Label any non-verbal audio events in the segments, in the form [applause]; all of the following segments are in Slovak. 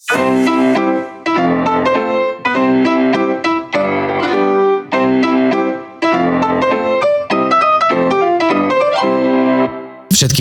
Všetky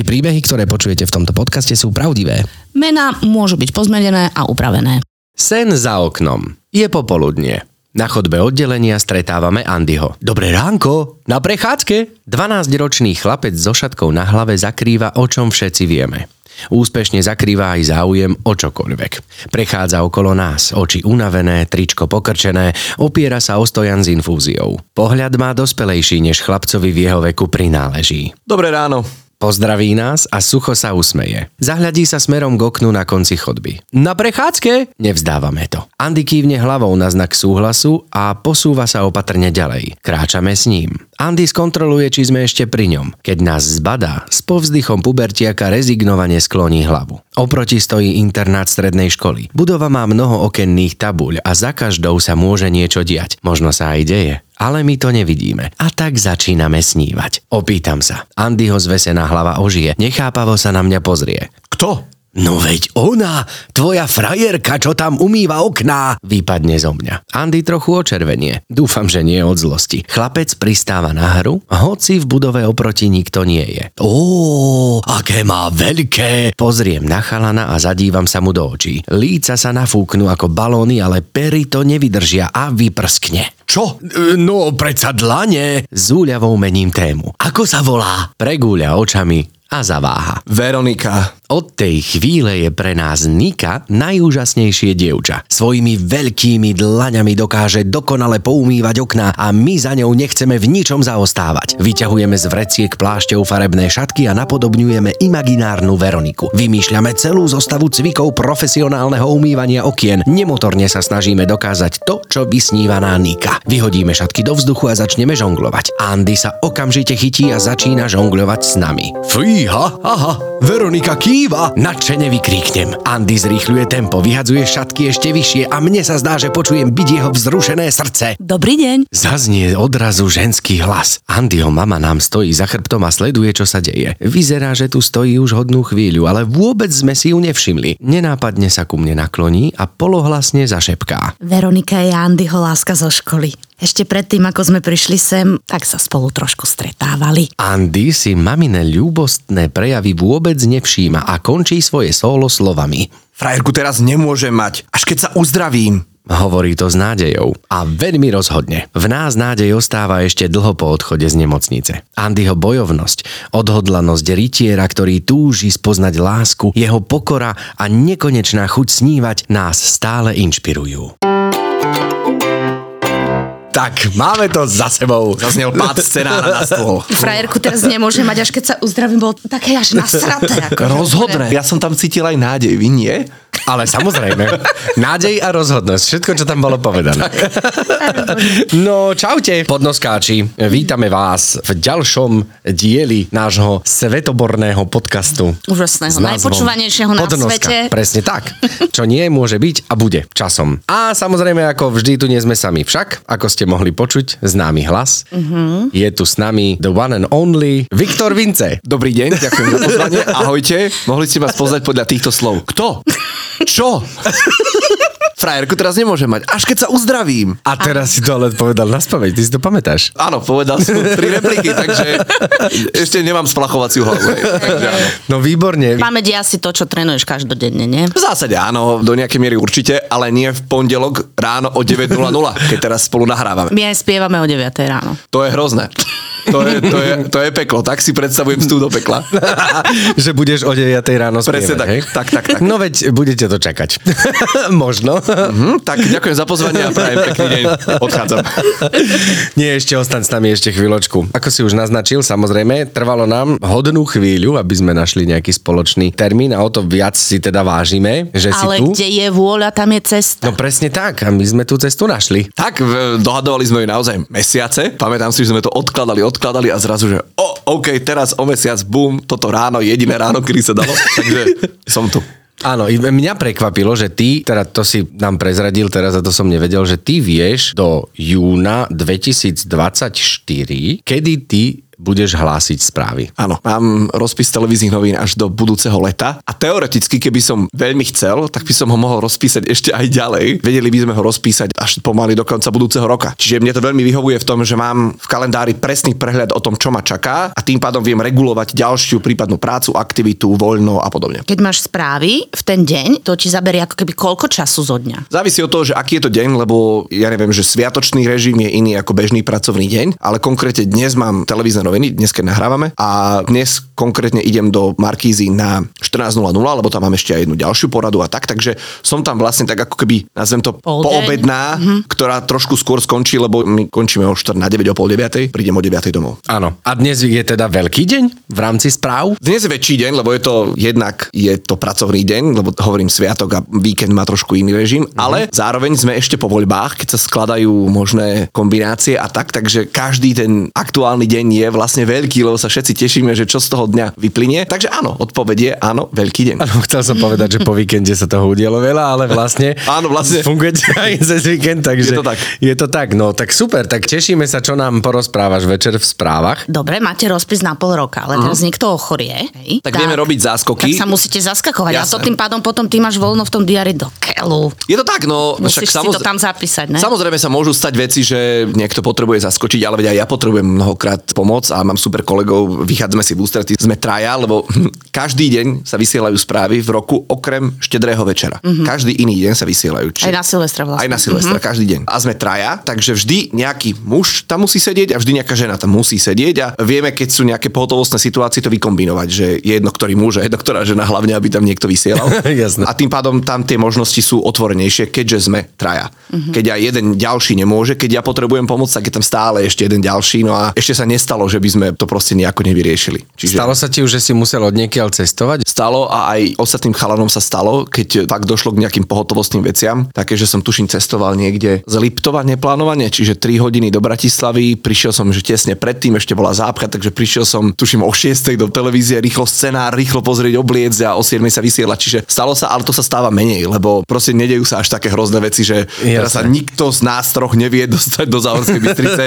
príbehy, ktoré počujete v tomto podcaste sú pravdivé. Mená môžu byť pozmenené a upravené. Sen za oknom. Je popoludnie. Na chodbe oddelenia stretávame Andyho. Dobré ránko, na prechádzke. 12-ročný chlapec so šatkou na hlave zakrýva, o čom všetci vieme. Úspešne zakrýva aj záujem o čokoľvek. Prechádza okolo nás, oči unavené, tričko pokrčené, opiera sa o stojan s infúziou. Pohľad má dospelejší, než chlapcovi v jeho veku prináleží. Dobré ráno. Pozdraví nás a sucho sa usmeje. Zahľadí sa smerom k oknu na konci chodby. Na prechádzke? Nevzdávame to. Andy kývne hlavou na znak súhlasu a posúva sa opatrne ďalej. Kráčame s ním. Andy skontroluje, či sme ešte pri ňom. Keď nás zbadá, s povzdychom pubertiaka rezignovane skloní hlavu. Oproti stojí internát strednej školy. Budova má mnoho okenných tabuľ a za každou sa môže niečo diať. Možno sa aj deje ale my to nevidíme. A tak začíname snívať. Opýtam sa. Andyho zvesená hlava ožije. Nechápavo sa na mňa pozrie. Kto? No veď ona, tvoja frajerka, čo tam umýva okná, vypadne zo mňa. Andy trochu očervenie. Dúfam, že nie od zlosti. Chlapec pristáva na hru, hoci v budove oproti nikto nie je. Ó, aké má veľké. Pozriem na chalana a zadívam sa mu do očí. Líca sa nafúknú ako balóny, ale pery to nevydržia a vyprskne. Čo? No, predsa dlane. S mením tému. Ako sa volá? Pregúľa očami a zaváha. Veronika. Od tej chvíle je pre nás Nika najúžasnejšie dievča. Svojimi veľkými dlaňami dokáže dokonale poumývať okná a my za ňou nechceme v ničom zaostávať. Vyťahujeme z vreciek plášťou farebné šatky a napodobňujeme imaginárnu Veroniku. Vymýšľame celú zostavu cvikov profesionálneho umývania okien. Nemotorne sa snažíme dokázať to, čo vysnívaná Nika. Vyhodíme šatky do vzduchu a začneme žonglovať. Andy sa okamžite chytí a začína žonglovať s nami. Fíha, aha, Veronika kýva. Nadšene vykríknem. Andy zrýchľuje tempo, vyhadzuje šatky ešte vyššie a mne sa zdá, že počujem byť jeho vzrušené srdce. Dobrý deň. Zaznie odrazu ženský hlas. Andyho mama nám stojí za chrbtom a sleduje, čo sa deje. Vyzerá, že tu stojí už hodnú chvíľu, ale vôbec sme si ju nevšimli. Nenápadne sa ku mne nakloní a polohlasne zašepká. Veronika je Andyho láska zo školy. Ešte predtým, ako sme prišli sem, tak sa spolu trošku stretávali. Andy si mamine ľúbostné prejavy vôbec nevšíma a končí svoje solo slovami. Frajerku teraz nemôžem mať, až keď sa uzdravím. Hovorí to s nádejou a veľmi rozhodne. V nás nádej ostáva ešte dlho po odchode z nemocnice. Andyho bojovnosť, odhodlanosť rytiera, ktorý túži spoznať lásku, jeho pokora a nekonečná chuť snívať nás stále inšpirujú. Tak, máme to za sebou. Zaznel pád scenára na stôl. Frajerku teraz nemôže mať, až keď sa uzdravím, bol také až nasraté. Ako Rozhodné. Ja som tam cítil aj nádej, vy nie? Ale samozrejme, nádej a rozhodnosť, všetko, čo tam bolo povedané. No, čaute, podnoskáči. Vítame vás v ďalšom dieli nášho svetoborného podcastu. Úžasného, najpočúvanejšieho na Podnoska. svete. Presne tak. Čo nie môže byť a bude časom. A samozrejme, ako vždy, tu nie sme sami. Však, ako ste mohli počuť, známy hlas. Mhm. Je tu s nami the one and only Viktor Vince. Dobrý deň, ďakujem za pozvanie. Ahojte, mohli ste ma spoznať podľa týchto slov. Kto? Čo? Frajerku teraz nemôžem mať, až keď sa uzdravím. A teraz si to ale povedal na spameť, ty si to pamätáš. Áno, povedal som tri repliky, takže ešte nemám splachovaciu hlavu. hej. Takže áno. No výborne. Pamäť je asi to, čo trénuješ každodenne, nie? V zásade áno, do nejakej miery určite, ale nie v pondelok ráno o 9.00, keď teraz spolu nahrávame. My aj spievame o 9 ráno. To je hrozné. To je, to, je, to je peklo, tak si predstavujem vstup do pekla. [laughs] že budeš o 9 ráno spievať, Presne tak, hej? tak, tak, tak. No veď budete to čakať. [laughs] Možno. Hm, tak ďakujem za pozvanie a prajem pekný deň. Odchádzam. [laughs] Nie, ešte ostaň s nami ešte chvíľočku. Ako si už naznačil, samozrejme, trvalo nám hodnú chvíľu, aby sme našli nejaký spoločný termín a o to viac si teda vážime, že Ale si tu. kde je vôľa, tam je cesta. No presne tak, a my sme tú cestu našli. Tak, v- dohadovali sme ju naozaj mesiace. Pamätám si, že sme to odkladali, odkladali a zrazu, že o, OK, teraz o mesiac, bum, toto ráno, jediné ráno, kedy sa dalo. [laughs] Takže som tu. Áno, mňa prekvapilo, že ty, teda to si nám prezradil teraz a to som nevedel, že ty vieš do júna 2024, kedy ty budeš hlásiť správy. Áno, mám rozpis televíznych novín až do budúceho leta a teoreticky, keby som veľmi chcel, tak by som ho mohol rozpísať ešte aj ďalej. Vedeli by sme ho rozpísať až pomaly do konca budúceho roka. Čiže mne to veľmi vyhovuje v tom, že mám v kalendári presný prehľad o tom, čo ma čaká a tým pádom viem regulovať ďalšiu prípadnú prácu, aktivitu, voľno a podobne. Keď máš správy v ten deň, to ti zaberie ako keby koľko času zo dňa? Závisí od toho, že aký je to deň, lebo ja neviem, že sviatočný režim je iný ako bežný pracovný deň, ale konkrétne dnes mám televízne noviny, dnes keď nahrávame a dnes konkrétne idem do Markízy na 14.00, lebo tam mám ešte aj jednu ďalšiu poradu a tak, takže som tam vlastne tak ako keby, nazvem to Pol poobedná, mm-hmm. ktorá trošku skôr skončí, lebo my končíme o 4 na 9, o pol 9, prídem o 9 domov. Áno. A dnes je teda veľký deň v rámci správ? Dnes je väčší deň, lebo je to jednak je to pracovný deň, lebo hovorím sviatok a víkend má trošku iný režim, mm-hmm. ale zároveň sme ešte po voľbách, keď sa skladajú možné kombinácie a tak, takže každý ten aktuálny deň je vlastne veľký, lebo sa všetci tešíme, že čo z toho dňa vyplynie. Takže áno, odpoveď je áno, veľký deň. Áno, chcel som povedať, že po víkende sa toho udialo veľa, ale vlastne, [laughs] Áno, vlastne. [laughs] funguje aj cez víkend, takže Je to tak. Je to tak, no tak super, tak tešíme sa, čo nám porozprávaš večer v správach. Dobre, máte rozpis na pol roka, ale teraz niekto ochorie. Hej, Tak vieme robiť záskoky. Tak sa musíte zaskakovať. A to tým pádom potom ty máš voľno v tom diari do keľu. Je to tak, no Musíš však si to samozrejme. tam zapísať, ne? Samozrejme sa môžu stať veci, že niekto potrebuje zaskočiť, ale veď aj ja potrebujem mnohokrát pomoc a mám super kolegov, vychádzame si v ústretí, sme traja, lebo [laughs] každý deň sa vysielajú správy v roku okrem štedrého večera. Mm-hmm. Každý iný deň sa vysielajú. Aj na Silvestra vlastne. Aj na Silvestra, mm-hmm. každý deň. A sme traja, takže vždy nejaký muž tam musí sedieť a vždy nejaká žena tam musí sedieť a vieme, keď sú nejaké pohotovostné situácie, to vykombinovať, že je jedno, ktorý muž a jedno, ktorá žena, hlavne, aby tam niekto vysielal. [laughs] Jasné. A tým pádom tam tie možnosti sú otvorenejšie, keďže sme traja. Mm-hmm. Keď aj jeden ďalší nemôže, keď ja potrebujem pomoc, tak je tam stále ešte jeden ďalší. No a ešte sa nestalo, že by sme to proste nejako nevyriešili. Čiže Stalo sa ti už, že si musel od niekiaľ cestovať? stalo a aj ostatným chalanom sa stalo, keď fakt došlo k nejakým pohotovostným veciam, také, že som tuším cestoval niekde z Liptova neplánovane, čiže 3 hodiny do Bratislavy, prišiel som, že tesne predtým ešte bola zápcha, takže prišiel som tuším o 6 do televízie, rýchlo scenár, rýchlo pozrieť obliec a o 7 sa vysiela, čiže stalo sa, ale to sa stáva menej, lebo proste nedejú sa až také hrozné veci, že teraz sa nikto z nás troch nevie [laughs] dostať do Záhorskej Bystrice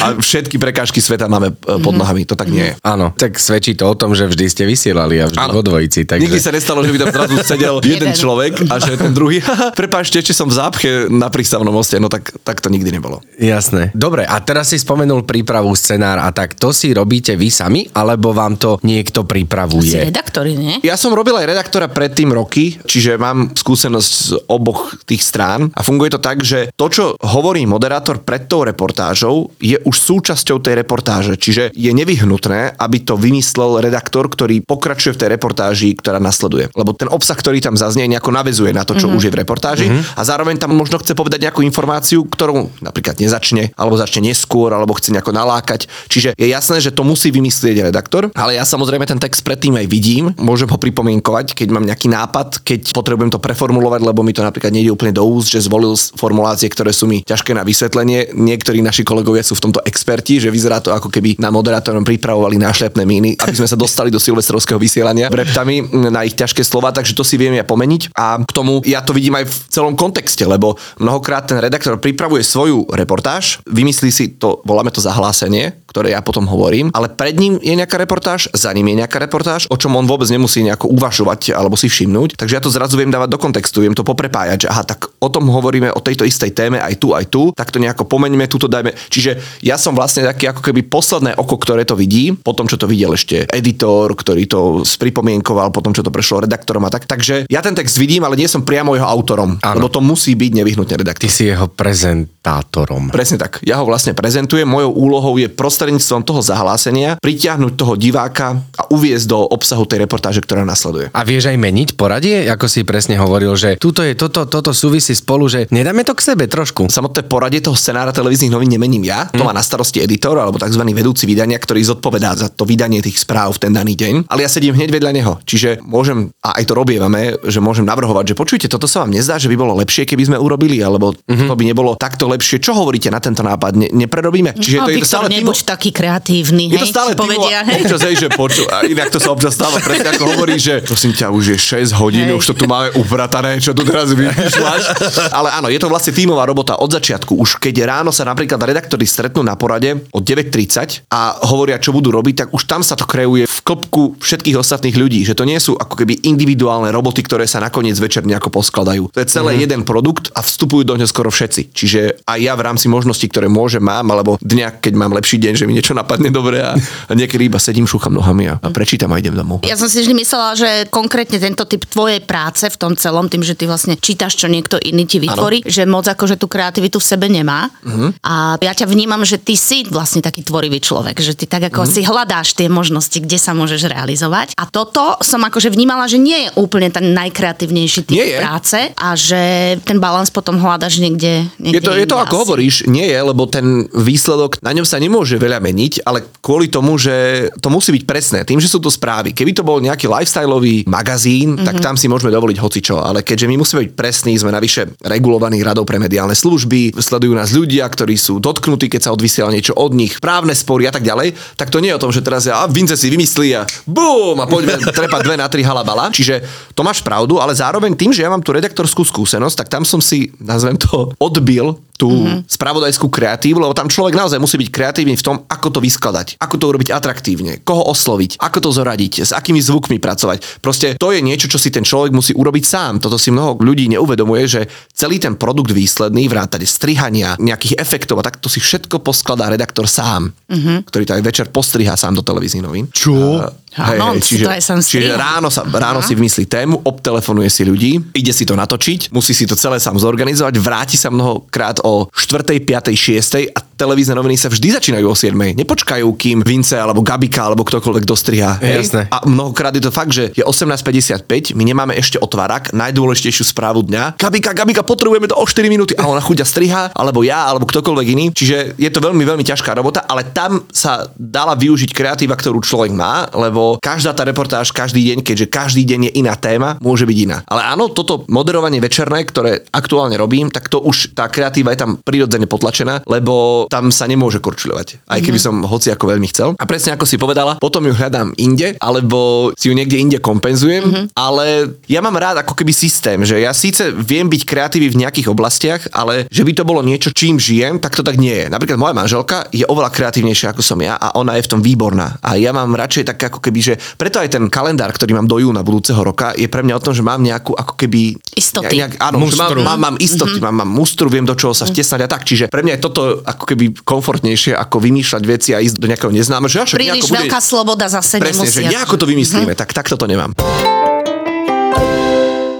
a všetky prekážky sveta máme pod nohami, to tak nie je. Áno, tak svedčí to o tom, že vždy ste vysielali a vždy Áno. vo dvojici. Takže... Nikdy sa nestalo, že by tam zrazu sedel [laughs] jeden človek a že ten druhý, [laughs] prepáčte, ešte som v zápche na prístavnom moste, no tak, tak to nikdy nebolo. Jasné. Dobre, a teraz si spomenul prípravu scenár a tak to si robíte vy sami, alebo vám to niekto Si pripravuje? redaktori, nie? Ja som robil aj redaktora predtým roky, čiže mám skúsenosť z oboch tých strán a funguje to tak, že to, čo hovorí moderátor pred tou reportážou, je už súčasťou tej reportáže, čiže je nevyhnutné, aby to vymyslel redaktor, ktorý pokračuje v tej reportáži, ktorá nasleduje. Lebo ten obsah, ktorý tam zaznie, nejako navezuje na to, čo mm-hmm. už je v reportáži mm-hmm. a zároveň tam možno chce povedať nejakú informáciu, ktorú napríklad nezačne, alebo začne neskôr, alebo chce nejako nalákať. Čiže je jasné, že to musí vymyslieť redaktor, ale ja samozrejme ten text predtým aj vidím, môžem ho pripomienkovať, keď mám nejaký nápad, keď potrebujem to preformulovať, lebo mi to napríklad nejde úplne do úst, že zvolil formulácie, ktoré sú mi ťažké na vysvetlenie. Niektorí naši kolegovia sú v tomto experti, že vyzerá to ako keby na moderátorom pripravovali nášlepné míny, aby sme sa dostali do silvestrovského vysielania reptami na ich ťažké slova, takže to si viem ja pomeniť. A k tomu ja to vidím aj v celom kontexte, lebo mnohokrát ten redaktor pripravuje svoju reportáž, vymyslí si to, voláme to zahlásenie, ktoré ja potom hovorím, ale pred ním je nejaká reportáž, za ním je nejaká reportáž, o čom on vôbec nemusí nejako uvažovať alebo si všimnúť. Takže ja to zrazu viem dávať do kontextu, viem to poprepájať, že aha, tak o tom hovoríme o tejto istej téme aj tu, aj tu, tak to nejako pomeňme, túto dajme. Čiže ja som vlastne taký ako keby posledné oko, ktoré to vidí, potom čo to videl ešte editor, ktorý to spripomienkoval, potom čo to prešlo redaktorom a tak. Takže ja ten text vidím, ale nie som priamo jeho autorom, Áno. lebo to musí byť nevyhnutne redaktor. Ty si jeho prezentátorom. Presne tak. Ja ho vlastne prezentujem. Mojou úlohou je prostredníctvom toho zahlásenia pritiahnuť toho diváka a uviezť do obsahu tej reportáže, ktorá nasleduje. A vieš aj meniť poradie, ako si presne hovoril, že tuto je toto, toto súvisí spolu, že nedáme to k sebe trošku. Samotné poradie toho scenára televíznych novín nemením ja, to má na starosti editor alebo tzv. vedúci vydania, ktorý zodpovedá za to vydanie tých správ v ten daný deň, ale ja sedím hneď vedľa neho. Čiže môžem, a aj to robievame, že môžem navrhovať, že počujte, toto sa vám nezdá, že by bolo lepšie, keby sme urobili, alebo mm-hmm. to by nebolo takto lepšie, čo hovoríte na tento nápad, ne, neprerobíme. Čiže no, to je to Viktor, stále nebuď tímo- taký kreatívny, je to hej, stále ti povedia, hej. občas, hej, že poču, a inak to sa občas stáva presne ako hovorí, že prosím ťa, už je 6 hodín, Hej. už to tu máme upratané, čo tu teraz vymýšľaš. Ale áno, je to vlastne tímová robota od začiatku. Už keď ráno sa napríklad redaktori stretnú na porade o 9.30 a hovoria, čo budú robiť, tak už tam sa to kreuje v klopku všetkých ostatných ľudí, že to nie sú ako keby individuálne roboty, ktoré sa nakoniec večer nejako poskladajú. To je celé mm-hmm. jeden produkt a vstupujú do ňoho skoro všetci. Čiže aj ja v rámci možností, ktoré môžem, mám, alebo dňa, keď mám lepší deň, že mi niečo napadne dobre a, a niekedy iba sedím, šúcham nohami a, a prečítam a idem domov. Ja som si vždy myslela, že konkrétne tento typ tvojej práce v tom celom, tým, že ty vlastne čítaš, čo niekto iný ti vytvorí, ano. že moc akože tú kreativitu v sebe nemá. Uh-huh. A ja ťa vnímam, že ty si vlastne taký tvorivý človek, že ty tak ako uh-huh. si hľadáš tie možnosti, kde sa môžeš realizovať. A toto som akože vnímala, že nie je úplne ten najkreatívnejší typ Nie je. práce a že ten balans potom hľadaš niekde, niekde Je to, je to ako asi. hovoríš, nie je, lebo ten výsledok, na ňom sa nemôže veľa meniť, ale kvôli tomu, že to musí byť presné, tým, že sú to správy. Keby to bol nejaký lifestyleový magazín, mm-hmm. tak tam si môžeme dovoliť hocičo, ale keďže my musíme byť presní, sme navyše regulovaní radou pre mediálne služby, sledujú nás ľudia, ktorí sú dotknutí, keď sa odvysiela niečo od nich, právne spory a tak ďalej, tak to nie je o tom, že teraz ja, a Vince si vymyslí a bum a poďme [laughs] trepať dve na tri halabala. Čiže to máš pravdu, ale zároveň tým, že ja mám tú redaktorskú skúsenosť, tak tam som si, nazvem to, odbil tú mm-hmm. spravodajskú kreatívu, lebo tam človek naozaj musí byť kreatívny v tom, ako to vyskladať, ako to urobiť atraktívne, koho osloviť, ako to zoradiť, s akými zvukmi pracovať. Proste to je niečo, čo si ten človek musí urobiť sám. Toto si mnoho ľudí neuvedomuje, že celý ten produkt výsledný, vrátane strihania, nejakých efektov a tak to si všetko poskladá redaktor sám, mm-hmm. Ktorý to aj večer postriha sám do televíznych novín. Čo? Áno, to aj sám čiže strihá. ráno, sa, ráno si vymyslí tému, obtelefonuje si ľudí, ide si to natočiť, musí si to celé sám zorganizovať, vráti sa mnohokrát o 4., 5., 6. a televízne noviny sa vždy začínajú o 7. Nepočkajú, kým Vince alebo Gabika alebo ktokoľvek dostriha. hej? Jasné. A mnohokrát je to fakt, že je 18.55, my nemáme ešte otvárak, najdôležitejšiu správu dňa. Gabika, Gabika, potrebujeme to o 4 minúty a ona chuďa striha, alebo ja, alebo ktokoľvek iný. Čiže je to veľmi, veľmi ťažká robota, ale tam sa dala využiť kreatíva, ktorú človek má, lebo každá tá reportáž, každý deň, keďže každý deň je iná téma, môže byť iná. Ale áno, toto moderovanie večerné, ktoré aktuálne robím, tak to už tá kreatíva je tam prirodzene potlačená, lebo tam sa nemôže korčuľovať. Aj keby som hoci ako veľmi chcel. A presne ako si povedala, potom ju hľadám inde, alebo si ju niekde inde kompenzujem, ale ja mám rád ako keby systém, že ja síce viem byť kreatívny v nejakých oblastiach, ale že by to bolo niečo, čím žijem, tak to tak nie je. Napríklad moja manželka je oveľa kreatívnejšia ako som ja a ona je v tom výborná. A ja mám radšej tak ako keby, že preto aj ten kalendár, ktorý mám do júna budúceho roka, je pre mňa o tom, že mám nejakú ako keby... Istoty. Nejak, áno, že mám, Mustru. mám, mám istoty, mm-hmm. mám, mám mustru, viem do čoho sa vtesnať a tak. Čiže pre mňa je toto ako keby komfortnejšie, ako vymýšľať veci a ísť do nejakého neznámeho. Príliš bude- veľká sloboda zase Presne, nemusí. že nejako to vymyslíme, tak takto to nemám.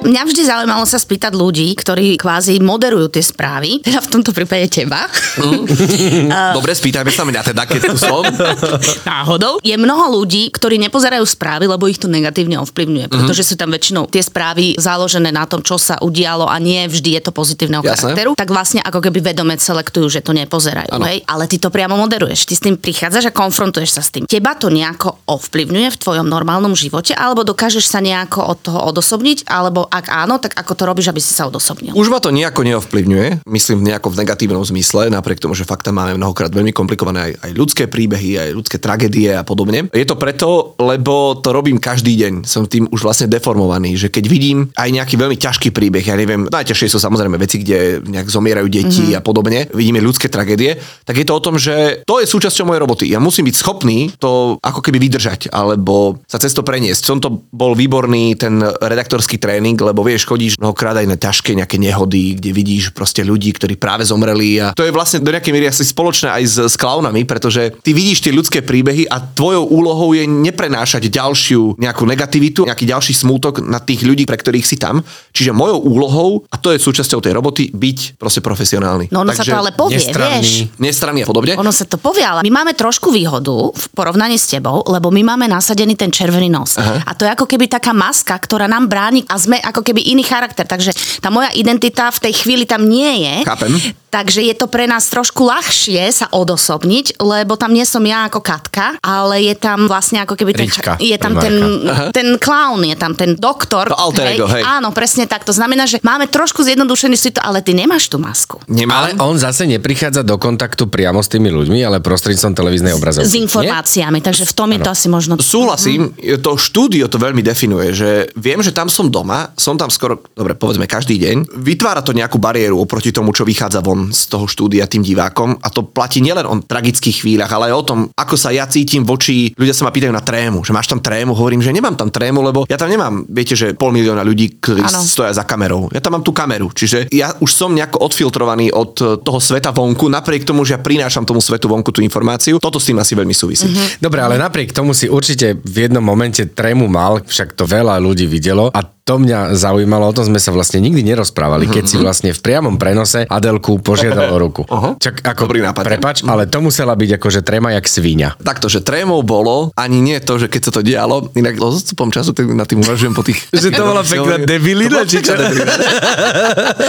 Mňa vždy zaujímalo sa spýtať ľudí, ktorí kvázi moderujú tie správy, teda v tomto prípade teba. [laughs] [laughs] Dobre, spýtajme sa mňa teda, keď tu som. [laughs] Náhodou. Je mnoho ľudí, ktorí nepozerajú správy, lebo ich to negatívne ovplyvňuje, pretože sú tam väčšinou tie správy založené na tom, čo sa udialo a nie vždy je to pozitívneho Jasné. charakteru, tak vlastne ako keby vedome selektujú, že to nepozerajú. Hej? Ale ty to priamo moderuješ, ty s tým prichádzaš a konfrontuješ sa s tým. Teba to nejako ovplyvňuje v tvojom normálnom živote, alebo dokážeš sa nejako od toho odosobniť, alebo ak áno, tak ako to robíš, aby si sa odosobnil? Už ma to nejako neovplyvňuje, myslím nejako v negatívnom zmysle, napriek tomu, že fakt tam máme mnohokrát veľmi komplikované aj, aj ľudské príbehy, aj ľudské tragédie a podobne. Je to preto, lebo to robím každý deň. Som tým už vlastne deformovaný, že keď vidím aj nejaký veľmi ťažký príbeh, ja neviem, najťažšie sú samozrejme veci, kde nejak zomierajú deti mm-hmm. a podobne, vidíme ľudské tragédie, tak je to o tom, že to je súčasťou mojej roboty. Ja musím byť schopný to ako keby vydržať, alebo sa cez to preniesť. Som to bol výborný ten redaktorský tréning, lebo vieš, chodíš mnohokrát aj na ťažké nejaké nehody, kde vidíš proste ľudí, ktorí práve zomreli a to je vlastne do nejakej miery asi spoločné aj s, s klaunami, pretože ty vidíš tie ľudské príbehy a tvojou úlohou je neprenášať ďalšiu nejakú negativitu, nejaký ďalší smútok na tých ľudí, pre ktorých si tam. Čiže mojou úlohou, a to je súčasťou tej roboty, byť proste profesionálny. No ono sa to ale povie, nestranný. vieš. Nestranný a podobne. Ono sa to povie, ale my máme trošku výhodu v porovnaní s tebou, lebo my máme nasadený ten červený nos. Aha. A to je ako keby taká maska, ktorá nám bráni a sme ako keby iný charakter. Takže tá moja identita v tej chvíli tam nie je. Chápem. Takže je to pre nás trošku ľahšie sa odosobniť, lebo tam nie som ja ako Katka, ale je tam vlastne ako keby ten, Rička, je tam ten, ten clown, je tam ten doktor. To alter ego, hej. Áno, presne tak. To znamená, že máme trošku zjednodušený si to, ale ty nemáš tú masku. Nemám. Ale on zase neprichádza do kontaktu priamo s tými ľuďmi, ale prostredníctvom televíznej obrazovky. S informáciami, takže v tom je to asi možno... Súhlasím, to štúdio to veľmi definuje, že viem, že tam som doma, som tam skoro, dobre, povedzme každý deň, vytvára to nejakú bariéru oproti tomu, čo vychádza von z toho štúdia tým divákom a to platí nielen o tragických chvíľach, ale aj o tom, ako sa ja cítim voči, ľudia sa ma pýtajú na trému, že máš tam trému, hovorím, že nemám tam trému, lebo ja tam nemám, viete, že pol milióna ľudí, ktorí Áno. stoja za kamerou. Ja tam mám tú kameru, čiže ja už som nejako odfiltrovaný od toho sveta vonku, napriek tomu, že ja prinášam tomu svetu vonku tú informáciu. Toto s tým asi veľmi súvisí. Mm-hmm. Dobre, ale napriek tomu si určite v jednom momente trému mal, však to veľa ľudí videlo a to mňa zaujímalo, o tom sme sa vlastne nikdy nerozprávali, keď si vlastne v priamom prenose Adelku požiadal o ruku. Aha. Čak ako, Dobrý nápad. Prepač, ale to musela byť akože tréma jak svíňa. Takto, že trémou bolo ani nie to, že keď sa to dialo, inak s odstupom času tak na tým uvažujem po tých... [laughs] Že to bola [laughs] pekná debilina, či čo?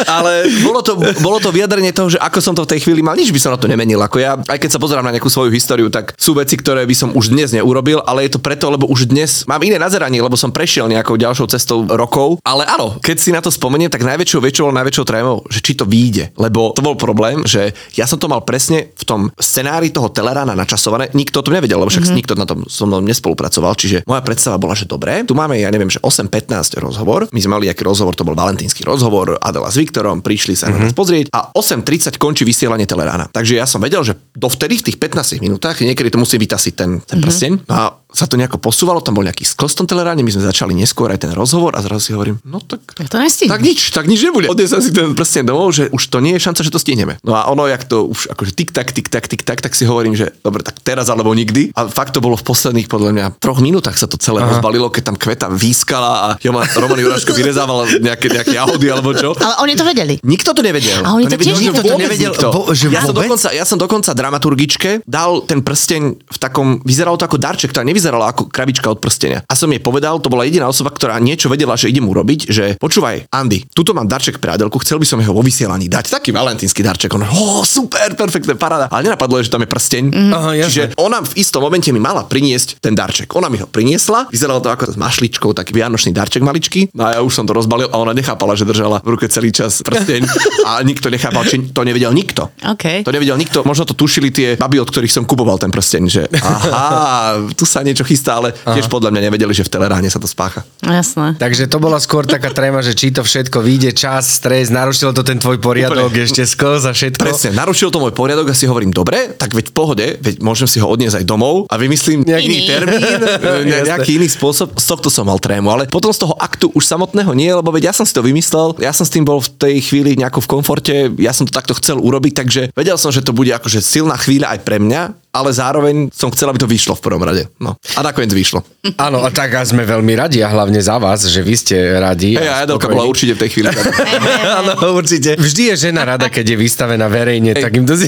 Ale bolo to, bolo to vyjadrenie toho, že ako som to v tej chvíli mal, nič by som na to nemenil. Ako ja, aj keď sa pozerám na nejakú svoju históriu, tak sú veci, ktoré by som už dnes neurobil, ale je to preto, lebo už dnes mám iné nazeranie, lebo som prešiel nejakou ďalšou cestou rokov. Ale áno, keď si na to spomeniem, tak najväčšou väčšou najväčšou trémou, že či to vyjde. Lebo to bol problém, že ja som to mal presne v tom scenári toho Telerána načasované. Nikto to nevedel, lebo však mm-hmm. nikto na tom so mnou nespolupracoval. Čiže moja predstava bola, že dobre, tu máme, ja neviem, že 8.15 rozhovor. My sme mali aký rozhovor, to bol valentínsky rozhovor, Adela s Viktorom, prišli sa mm-hmm. na nás pozrieť a 8.30 končí vysielanie Telerána. Takže ja som vedel, že dovtedy v tých 15 minútach, niekedy to musí vytasiť ten, ten mm-hmm. prsteň. No a sa to nejako posúvalo, tam bol nejaký skos v tom teleráne, my sme začali neskôr aj ten rozhovor a zrazu si hovorím, no tak Ja to nestihnem. tak nič, tak nič nebude. Odnesem si ten prsten domov, že už to nie je šanca, že to stihneme. No a ono, jak to už akože tik tak, tik tak, tik tak, tak si hovorím, že dobre, tak teraz alebo nikdy. A fakt to bolo v posledných podľa mňa troch minútach sa to celé Aha. rozbalilo, keď tam kveta výskala a Joma, Roman Juraško [laughs] vyrezával nejaké, nejaké jahody alebo čo. Ale oni to vedeli. Nikto to nevedel. A oni to tiež nikto nevedeli. nevedel. Nikto. Bo- že ja, som dokonca, ja som dokonca dramaturgičke dal ten prsteň v takom, vyzeralo to ako darček, ktorá nevyzerala ako krabička od prstenia. A som jej povedal, to bola jediná osoba, ktorá niečo vedela, že idem urobiť, že počúvaj, Andy, tuto mám darček pre Adelku, chcel by som jeho vo vysielaní dať. Taký valentínsky darček. On, oh, super, perfektné, paráda. Ale nenapadlo, že tam je prsteň. Aha, jasné. Čiže ona v istom momente mi mala priniesť ten darček. Ona mi ho priniesla, vyzeralo to ako s mašličkou, taký vianočný darček maličký. No a ja už som to rozbalil a ona nechápala, že držala v ruke celý čas prsteň [laughs] a nikto nechápal, či to nevedel nikto. OK. To nevedel nikto, možno to tušili tie baby, od ktorých som kupoval ten prsteň, že aha, tu sa niečo chystá, ale tiež podľa mňa nevedeli, že v teleráne sa to spácha. Jasné. Takže to bola skôr taká tréma, že či to všetko vyjde, čas, stres, narušilo to ten tvoj poriadok, Úplne. ešte skos a všetko. Presne, narušil to môj poriadok a si hovorím, dobre, tak veď v pohode, veď môžem si ho odniesť aj domov a vymyslím nejaký Iný. termín, [laughs] ne, Jasné. nejaký iný spôsob. Z tohto som mal trému, ale potom z toho aktu už samotného nie, lebo veď ja som si to vymyslel, ja som s tým bol v tej chvíli nejako v komforte, ja som to takto chcel urobiť, takže vedel som, že to bude akože silná chvíľa aj pre mňa, ale zároveň som chcel, aby to vyšlo v prvom rade. No. A nakoniec vyšlo. Áno, a tak a sme veľmi radi a hlavne za vás, že vy ste radi. Hej, a Edelka bola určite v tej chvíli. [laughs] Áno, určite. Vždy je žena rada, keď je vystavená verejne takýmto si-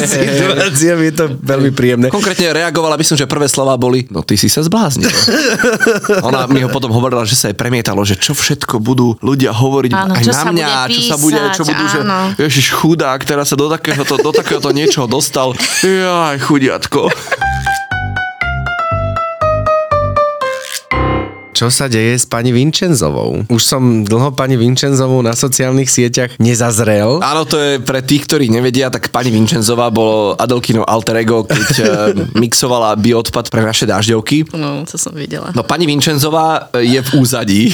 situáciám. Je to veľmi príjemné. Konkrétne reagovala by som, že prvé slova boli, no ty si sa zbláznil. [laughs] Ona mi ho potom hovorila, že sa jej premietalo, že čo všetko budú ľudia hovoriť Áno, aj na mňa, čo sa bude, čo budú, že áno. ježiš chudák, teraz sa do takéhoto, do takéhoto niečoho dostal. Jaj, koniatko. Čo sa deje s pani Vinčenzovou? Už som dlho pani Vinčenzovou na sociálnych sieťach nezazrel. Áno, to je pre tých, ktorí nevedia, tak pani Vinčenzová bolo Adelkino alter ego, keď [laughs] eh, mixovala bioodpad pre naše dažďovky. No, to som videla. No pani Vinčenzová je v úzadí.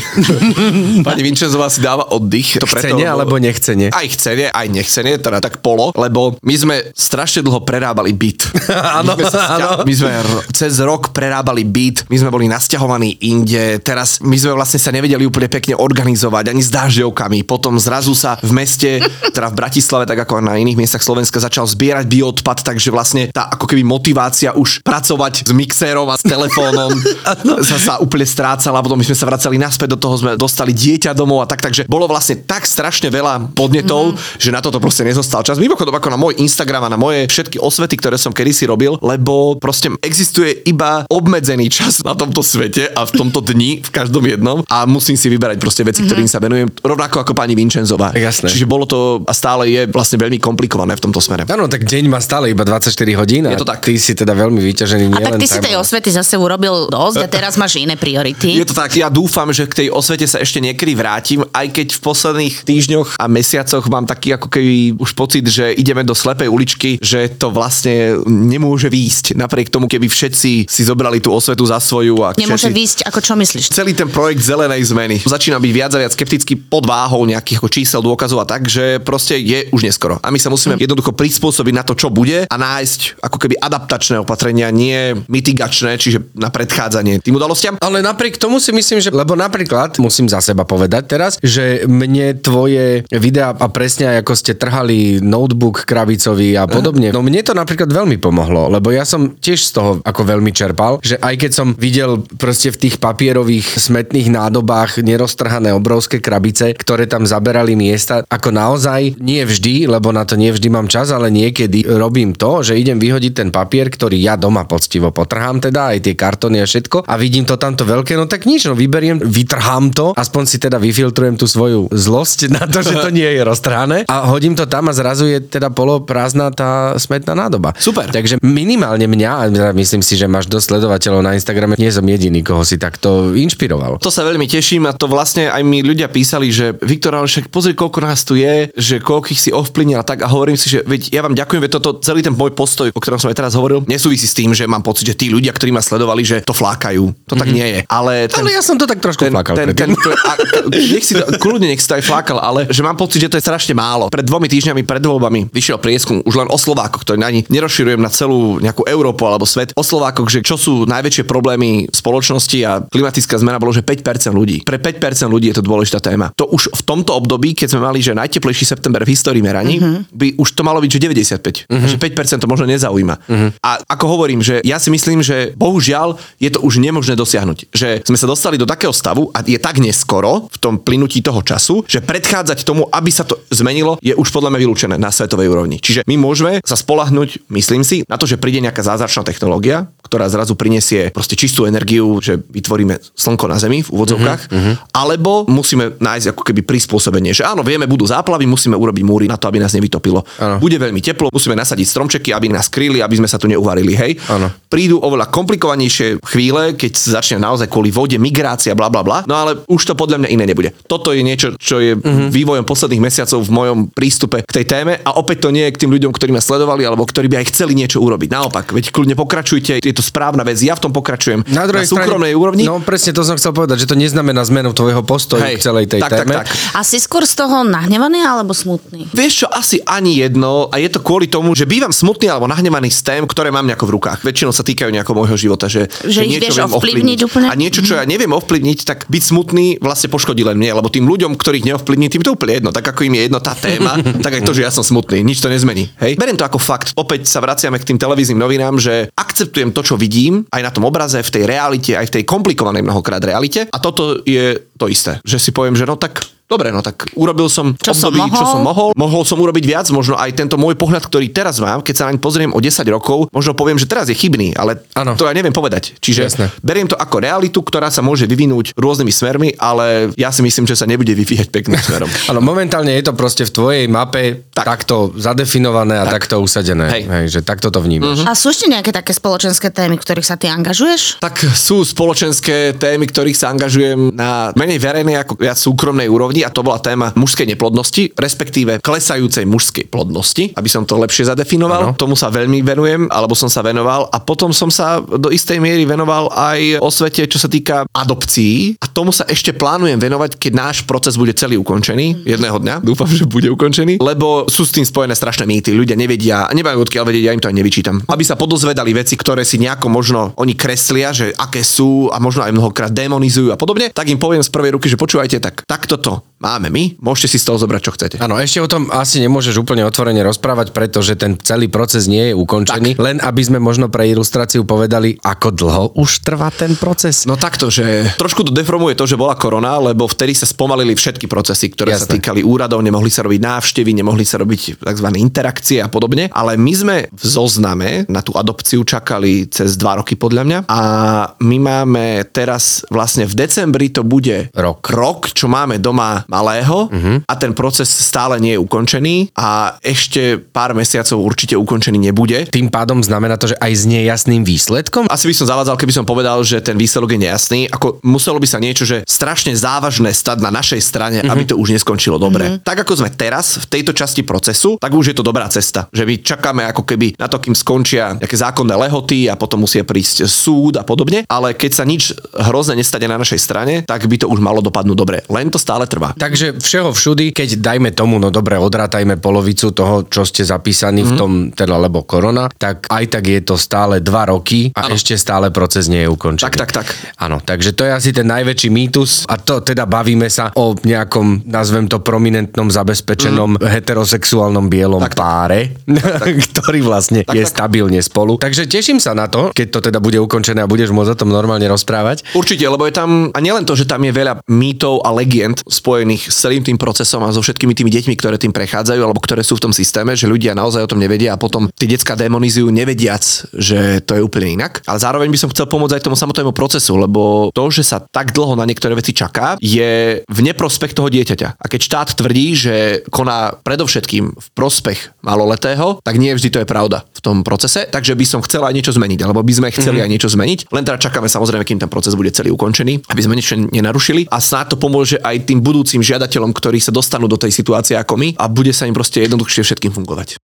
[laughs] pani Vinčenzová si dáva oddych. To Chcene alebo nechcene? Aj chcene, aj nechcene, teda tak polo, lebo my sme strašne dlho prerábali byt. [laughs] Áno, my sme, sťa- my sme r- cez rok prerábali byt, my sme boli nasťahovaní inde, teraz my sme vlastne sa nevedeli úplne pekne organizovať ani s dážďovkami, potom zrazu sa v meste, teda v Bratislave, tak ako na iných miestach Slovenska začal zbierať bioodpad, takže vlastne tá ako keby motivácia už pracovať s mixérom a s telefónom [laughs] sa, sa úplne strácala, potom my sme sa vracali naspäť do toho, sme dostali dieťa domov a tak, takže bolo vlastne tak strašne veľa podnetov, mm. že na toto proste nezostal čas. Mimochodom ako na môj Instagram a na moje všetky osvety, ktoré som kedysi robil, lebo proste existuje iba obmedzený čas na tomto svete a v tomto dni dní v každom jednom a musím si vyberať proste veci, mm-hmm. ktorým sa venujem, rovnako ako pani Vinčenzová. Jasné. Čiže bolo to a stále je vlastne veľmi komplikované v tomto smere. Áno, tak deň má stále iba 24 hodín a Je to tak. ty si teda veľmi vyťažený. A tak ty si tej osvety zase urobil dosť a teraz máš iné priority. Je to tak, ja dúfam, že k tej osvete sa ešte niekedy vrátim, aj keď v posledných týždňoch a mesiacoch mám taký ako keby už pocit, že ideme do slepej uličky, že to vlastne nemôže výjsť. Napriek tomu, keby všetci si zobrali tú osvetu za svoju a Nemôže všetci- výjsť, ako čo myslíš? celý ten projekt zelenej zmeny začína byť viac a viac skeptický pod váhou nejakých ako čísel, dôkazov a tak, že proste je už neskoro. A my sa musíme jednoducho prispôsobiť na to, čo bude a nájsť ako keby adaptačné opatrenia, nie mitigačné, čiže na predchádzanie tým udalostiam. Ale napriek tomu si myslím, že, lebo napríklad, musím za seba povedať teraz, že mne tvoje videá a presne ako ste trhali notebook kravicový a podobne, no mne to napríklad veľmi pomohlo, lebo ja som tiež z toho ako veľmi čerpal, že aj keď som videl proste v tých papierových smetných nádobách neroztrhané obrovské krabice, ktoré tam zaberali miesta, ako naozaj nie vždy, lebo na to nie vždy mám čas, ale niekedy robím to, že idem vyhodiť ten papier, ktorý ja doma poctivo potrhám teda, aj tie kartóny a všetko a vidím to tamto veľké, no tak nič, no vyberiem, vytrhám to, aspoň si teda vyfiltrujem tú svoju zlosť na to, že to nie je roztrhané a hodím to tam a zrazu je teda poloprázdna tá smetná nádoba. Super. Takže minimálne mňa, myslím si, že máš dosť sledovateľov na Instagrame, nie som jediný, koho si takto inšpiroval. To sa veľmi teším a to vlastne aj mi ľudia písali, že Viktor, ale však pozri, koľko nás tu je, že koľkých si ovplyvnil a tak a hovorím si, že veď ja vám ďakujem, veď toto celý ten môj postoj, o ktorom som aj teraz hovoril, nesúvisí s tým, že mám pocit, že tí ľudia, ktorí ma sledovali, že to flákajú. To tak nie je. Ale, ten, Ale ja som to tak trošku ten, plakal ten, predtým. ten, a, nech si to, kľudne nech si to aj flákal, ale že mám pocit, že to je strašne málo. Pred dvomi týždňami pred voľbami vyšiel prieskum už len o Slovákoch, ktorý ani nerozširujem na celú nejakú Európu alebo svet. O Slovákoch, že čo sú najväčšie problémy spoločnosti a klimatická zmena bolo, že 5% ľudí. Pre 5% ľudí je to dôležitá téma. To už v tomto období, keď sme mali, že najteplejší september v histórii meraní, by už to malo byť, že 95. A že 5% to možno nezaujíma. A ako hovorím, že ja si myslím, že bohužiaľ je to už nemožné dosiahnuť. Že sme sa dostali do takého stavu a je tak neskoro v tom plynutí toho času, že predchádzať tomu, aby sa to zmenilo, je už podľa mňa vylúčené na svetovej úrovni. Čiže my môžeme sa spolahnuť, myslím si, na to, že príde nejaká zázračná technológia, ktorá zrazu prinesie proste čistú energiu, že vytvoríme slnko na Zemi v úvodzovkách, alebo musíme nájsť ako keby prispôsobenie, že áno, vieme, budú záplavy, musíme urobiť múry na to, aby nás nevytopilo. Áno. Bude veľmi teplo, musíme nasadiť stromčeky, aby nás kryli, aby sme sa tu neuvarili, hej. Áno. Prídu oveľa komplikovanejšie chvíle, keď sa začne naozaj kvôli vode, migrácia, bla bla bla. No ale už to podľa mňa iné nebude. Toto je niečo, čo je mm-hmm. vývojom posledných mesiacov v mojom prístupe k tej téme a opäť to nie je k tým ľuďom, ktorí ma sledovali alebo ktorí by aj chceli niečo urobiť. Naopak, veď kľudne pokračujte, je to správna vec, ja v tom pokračujem. Na druhej súkromnej strane, úrovni. No presne to som chcel povedať, že to neznamená zmenu tvojho postoju Hej, k celej tej tak, tak, téme. tak. A si skôr z toho nahnevaný alebo smutný? Vieš čo, asi ani jedno a je to kvôli tomu, že bývam smutný alebo nahnevaný z tém, ktoré mám nejako v rukách. Väčšinou sa týkajú nejakého môjho života, že, Že ich vieš viem ovplyvniť úplne? A niečo, čo ja neviem ovplyvniť, tak byť smutný vlastne poškodí len mne, lebo tým ľuďom, ktorých neovplyvní, tým to úplne jedno. Tak ako im je jedno tá téma, [laughs] tak aj to, že ja som smutný, nič to nezmení. Hej? Beriem to ako fakt. Opäť sa vraciame k tým televíznym novinám, že akceptujem to, čo vidím, aj na tom obraze, v tej realite, aj v tej komplikovanej mnohokrát realite. A toto je to isté, že si poviem, že no tak Dobre, no tak urobil som Čo som období, čo mohol? som mohol. Mohol som urobiť viac, možno aj tento môj pohľad, ktorý teraz mám, keď sa naň pozriem o 10 rokov, možno poviem, že teraz je chybný, ale Áno. to ja neviem povedať. Čiže Jasné. beriem to ako realitu, ktorá sa môže vyvinúť rôznymi smermi, ale ja si myslím, že sa nebude vyvíjať pekným [laughs] smerom. Áno, momentálne je to proste v tvojej mape tak. Tak. takto zadefinované a tak. takto usadené. Hej. Hej, že takto to vnímaš. A sú ešte nejaké také spoločenské témy, ktorých sa ty angažuješ? Tak sú spoločenské témy, ktorých sa angažujem na menej verejnej ako viac súkromnej úrovni a to bola téma mužskej neplodnosti, respektíve klesajúcej mužskej plodnosti, aby som to lepšie zadefinoval. Áno. Tomu sa veľmi venujem, alebo som sa venoval a potom som sa do istej miery venoval aj o svete, čo sa týka adopcií a tomu sa ešte plánujem venovať, keď náš proces bude celý ukončený jedného dňa. Dúfam, že bude ukončený, lebo sú s tým spojené strašné mýty. Ľudia nevedia, nemajú odkiaľ vedieť, ja im to aj nevyčítam. Aby sa podozvedali veci, ktoré si nejako možno oni kreslia, že aké sú a možno aj mnohokrát demonizujú a podobne, tak im poviem z prvej ruky, že počúvajte, tak takto to máme my, môžete si z toho zobrať, čo chcete. Áno, ešte o tom asi nemôžeš úplne otvorene rozprávať, pretože ten celý proces nie je ukončený. Tak. Len aby sme možno pre ilustráciu povedali, ako dlho už trvá ten proces. No takto, že trošku to deformuje to, že bola korona, lebo vtedy sa spomalili všetky procesy, ktoré Jasne. sa týkali úradov, nemohli sa robiť návštevy, nemohli sa robiť tzv. interakcie a podobne. Ale my sme v zozname na tú adopciu čakali cez dva roky podľa mňa a my máme teraz vlastne v decembri to bude rok, rok čo máme doma malého uh-huh. a ten proces stále nie je ukončený a ešte pár mesiacov určite ukončený nebude. Tým pádom znamená to, že aj s nejasným výsledkom? Asi by som zavádzal, keby som povedal, že ten výsledok je nejasný. Ako muselo by sa niečo, že strašne závažné stať na našej strane, uh-huh. aby to už neskončilo dobre. Uh-huh. Tak ako sme teraz v tejto časti procesu, tak už je to dobrá cesta. Že my čakáme ako keby na to, kým skončia nejaké zákonné lehoty a potom musia prísť súd a podobne. Ale keď sa nič hrozné nestane na našej strane, tak by to už malo dopadnúť dobre. Len to stále trvá. Takže všeho všudy, keď dajme tomu, no dobre, odrátajme polovicu toho, čo ste zapísaní mm-hmm. v mhm. tom, teda lebo korona, tak aj tak je to stále dva roky a ano. ešte stále proces nie je ukončený. Tak, tak, tak. Áno, takže to je asi ten najväčší mýtus a to teda bavíme sa o nejakom, nazvem to prominentnom, zabezpečenom mm. heterosexuálnom bielom tak, páre, tak, tak. [laughs] ktorý vlastne tak, je tak. stabilne spolu. Takže teším sa na to, keď to teda bude ukončené a budeš môcť o tom normálne rozprávať. Určite, lebo je tam, a nielen to, že tam je veľa mýtov a legend spojených s celým tým procesom a so všetkými tými deťmi, ktoré tým prechádzajú alebo ktoré sú v tom systéme, že ľudia naozaj o tom nevedia a potom tie detská demonizujú nevediac, že to je úplne inak. Ale zároveň by som chcel pomôcť aj tomu samotnému procesu, lebo to, že sa tak dlho na niektoré veci čaká, je v neprospech toho dieťaťa. A keď štát tvrdí, že koná predovšetkým v prospech maloletého, tak nie vždy to je pravda v tom procese, takže by som chcel aj niečo zmeniť, alebo by sme chceli mm-hmm. aj niečo zmeniť. Len teda čakáme samozrejme, kým ten proces bude celý ukončený, aby sme niečo nenarušili a snáď to pomôže aj tým budúcim žiadateľom, ktorí sa dostanú do tej situácie ako my a bude sa im proste jednoduchšie všetkým fungovať.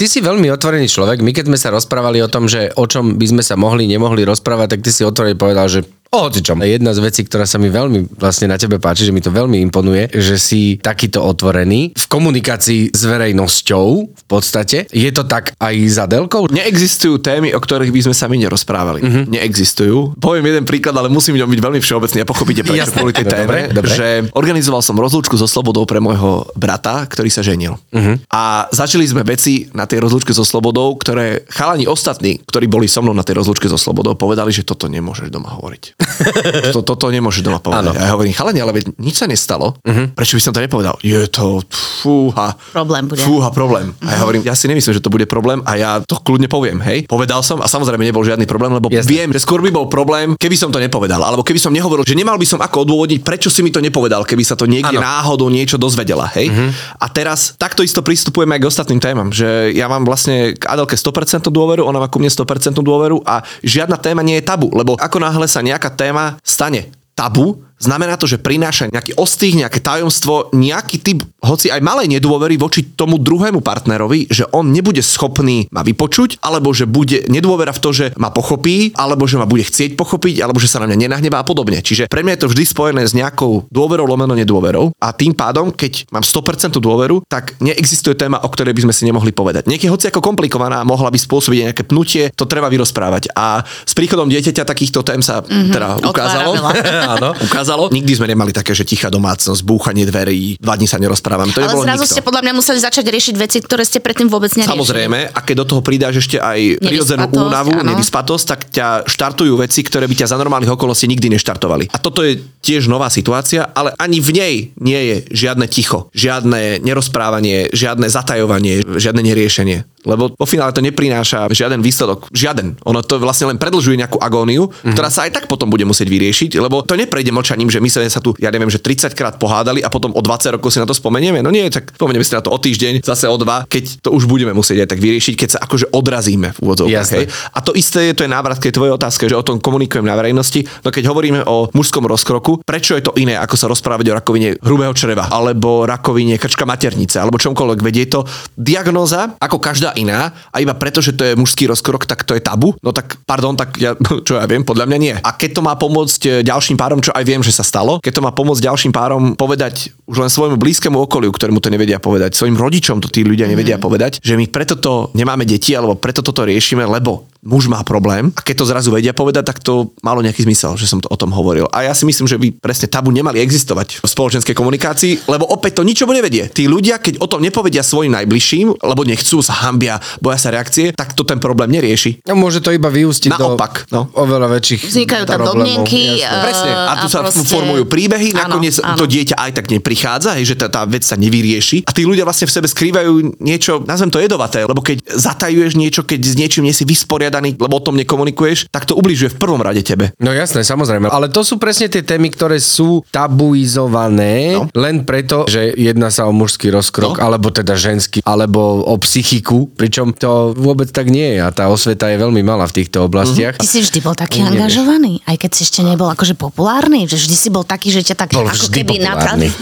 Ty si veľmi otvorený človek. My keď sme sa rozprávali o tom, že o čom by sme sa mohli, nemohli rozprávať, tak ty si otvorene povedal, že o. Jedna z vecí, ktorá sa mi veľmi vlastne na tebe páči, že mi to veľmi imponuje, že si takýto otvorený v komunikácii s verejnosťou v podstate. Je to tak aj za Delkou? Neexistujú témy, o ktorých by sme sa my nerozprávali. Uh-huh. Neexistujú. Poviem jeden príklad, ale musím ňom byť veľmi všeobecný a pochopíte, prečo kvôli tej téme. Dobre, dobre. Že organizoval som rozlúčku so slobodou pre môjho brata, ktorý sa ženil. Uh-huh. A začali sme veci na tej rozlúčke so slobodou, ktoré chalani ostatní, ktorí boli so mnou na tej rozlúčke so slobodou, povedali, že toto nemôžeš doma hovoriť [laughs] to, toto nemôže doma povedať. Ano. Ja hovorím, chalani, ale veď nič sa nestalo. Uh-huh. Prečo by som to nepovedal? Je to, fúha. Problém bude. Fúha, problém. Uh-huh. A ja mhm. hovorím, ja si nemyslím, že to bude problém a ja to kľudne poviem, hej. Povedal som a samozrejme nebol žiadny problém, lebo Jasne. viem, že skôr by bol problém, keby som to nepovedal, alebo keby som nehovoril, že nemal by som ako odôvodniť, prečo si mi to nepovedal, keby sa to niekde ano. náhodou niečo dozvedela, hej. Uh-huh. A teraz takto isto pristupujeme aj k ostatným témam, že ja mám vlastne k Adelke 100% dôveru, ona má ku mne 100% dôveru a žiadna téma nie je tabu, lebo ako náhle sa nejaká téma stane tabu, Znamená to, že prináša nejaký ostých, nejaké tajomstvo, nejaký typ, hoci aj malej nedôvery voči tomu druhému partnerovi, že on nebude schopný ma vypočuť, alebo že bude nedôvera v to, že ma pochopí, alebo že ma bude chcieť pochopiť, alebo že sa na mňa nenahnevá a podobne. Čiže pre mňa je to vždy spojené s nejakou dôverou lomeno nedôverou a tým pádom, keď mám 100% dôveru, tak neexistuje téma, o ktorej by sme si nemohli povedať. Niekedy hoci ako komplikovaná, mohla by spôsobiť nejaké pnutie, to treba vyrozprávať. A s príchodom dieťaťa takýchto tém sa mm-hmm, teda ukázalo. [laughs] Áno, ukázalo ukázalo. Nikdy sme nemali také, že tichá domácnosť, búchanie dverí, dva dní sa nerozprávame. To Ale zrazu nikto. ste podľa mňa museli začať riešiť veci, ktoré ste predtým vôbec neriešili. Samozrejme, a keď do toho pridáš ešte aj prirodzenú únavu, áno. nevyspatosť, tak ťa štartujú veci, ktoré by ťa za normálnych okolností nikdy neštartovali. A toto je tiež nová situácia, ale ani v nej nie je žiadne ticho, žiadne nerozprávanie, žiadne zatajovanie, žiadne neriešenie. Lebo po finále to neprináša žiaden výsledok. Žiaden. Ono to vlastne len predlžuje nejakú agóniu, mm-hmm. ktorá sa aj tak potom bude musieť vyriešiť, lebo to neprejde mlčaním, že my sa tu, ja neviem, že 30 krát pohádali a potom o 20 rokov si na to spomenieme. No nie, tak spomenieme si na to o týždeň, zase o dva, keď to už budeme musieť aj tak vyriešiť, keď sa akože odrazíme v úvodzovkách. Hej. A to isté je, to je návrat k tvojej otázke, že o tom komunikujem na verejnosti. No keď hovoríme o mužskom rozkroku, prečo je to iné, ako sa rozprávať o rakovine hrubého čreva, alebo rakovine krčka maternice, alebo čomkoľvek. Vedie to diagnóza ako každá iná a iba preto, že to je mužský rozkrok, tak to je tabu. No tak, pardon, tak ja, [laughs] čo ja viem, podľa mňa nie. A keď to má pomôcť e, ďalším párom, čo aj viem, že sa stalo, keď to má pomôcť ďalším párom povedať už len svojmu blízkemu okoliu, ktorému to nevedia povedať, svojim rodičom to tí ľudia nevedia mm. povedať, že my preto to nemáme deti, alebo preto toto riešime, lebo muž má problém a keď to zrazu vedia povedať, tak to malo nejaký zmysel, že som to o tom hovoril. A ja si myslím, že by presne tabu nemali existovať v spoločenskej komunikácii, lebo opäť to ničomu nevedie. Tí ľudia, keď o tom nepovedia svojim najbližším, lebo nechcú, sa hambia, boja sa reakcie, tak to ten problém nerieši. No, môže to iba vyústiť Naopak, do no. oveľa väčších Vznikajú tam domnenky, eh, Presne. A tu a sa proste- formujú príbehy, Áno, nakoniec áno. to dieťa aj tak neprichádza, hej, že tá, tá vec sa nevyrieši. A tí ľudia vlastne v sebe skrývajú niečo, nazvem to jedovaté, lebo keď zatajuješ niečo, keď s niečím nie si vysporiadaný, lebo o tom nekomunikuješ, tak to ubližuje v prvom rade tebe. No jasné, samozrejme. Ale to sú presne tie témy, ktoré sú tabuizované no. len preto, že jedná sa o mužský rozkrok, no. alebo teda ženský, alebo o psychiku, pričom to vôbec tak nie je a tá osveta je veľmi malá v týchto oblastiach. Ty si vždy bol taký Nevieš. angažovaný, aj keď si ešte nebol akože populárny, že vždy si bol taký, že ťa tak Bol ako vždy keby populárny. [laughs]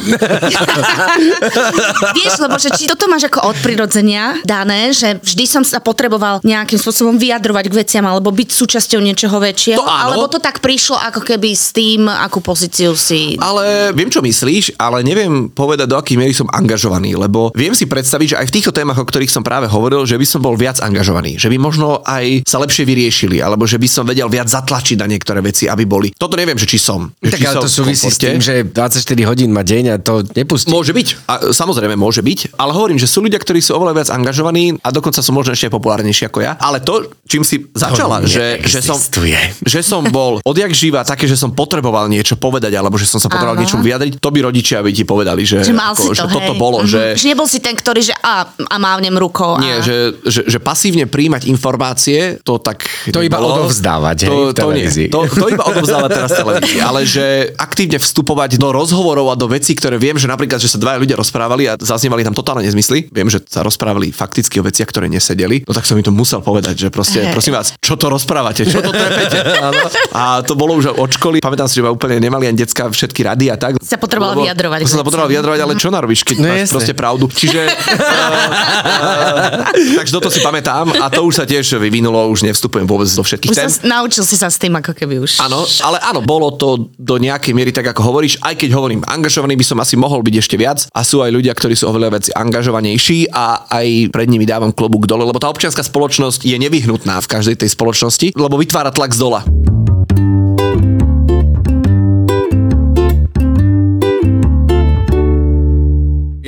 Vieš, lebo že či toto máš ako od prirodzenia dané, že vždy som sa potreboval nejakým spôsobom vyjadrovať k veciam alebo byť súčasťou niečoho väčšieho, To áno. alebo to tak prišlo ako keby s tým, akú pozíciu si... Ale viem, čo myslíš, ale neviem povedať, do akej miery som angažovaný, lebo viem si predstaviť, že aj v týchto témach, o ktorých som práve hovoril, že by som bol viac angažovaný, že by možno aj sa lepšie vyriešili, alebo že by som vedel viac zatlačiť na niektoré veci, aby boli. Toto neviem, že či som. Že Tak či ale som to súvisí s tým, že 24 hodín má deň a to nepustí. Môže byť, a samozrejme môže byť, ale hovorím, že sú ľudia, ktorí sú oveľa viac angažovaní a dokonca sú možno ešte populárnejší ako ja. Ale to, čím si začala, že, že, som, že som bol odjak živa také, že som potreboval niečo povedať, alebo že som sa potreboval niečo vyjadriť, to by rodičia by ti povedali, že, Že mal si ako, to, že hej. toto bolo, Mhm. že Že nebol si ten, ktorý, že a, a mávnem rukou. A... nie, že, že, že pasívne príjmať informácie, to tak To iba nebolo. odovzdávať, hej, to, v to, nie, to, to iba odovzdávať teraz televízii, ale že aktívne vstupovať do rozhovorov a do vecí, ktoré viem, že napríklad, že sa dvaja ľudia rozprávali a zaznievali tam totálne nezmysly. Viem, že sa rozprávali fakticky o veciach, ktoré nesedeli. No tak som mi to musel povedať, že proste, Hej. Prosím vás, čo to rozprávate, čo to trepete? [laughs] A to bolo už od školy. Pamätám si, že ma úplne nemali ani decka všetky rady a tak. Sa potreboval Lebo vyjadrovať Som sa k potreboval veciam. vyjadrovať, ale čo narobíš, keď No máš jasne. proste pravdu. Čiže... [laughs] eh, takže toto si pamätám a to už sa tiež vyvinulo, už nevstupujem vôbec do všetkých Už tém. sa, naučil si sa s tým ako keby už. Áno, ale áno, bolo to do nejakej miery tak, ako hovoríš, aj keď hovorím, angažovaný by som asi mohol byť ešte viac a sú aj ľudia, ktorí sú oveľa veci angažovanejší a aj pred nimi dávam klobúk dole, lebo tá občianská spoločnosť je nevyhnutná v každej tej spoločnosti, lebo vytvára tlak z dola.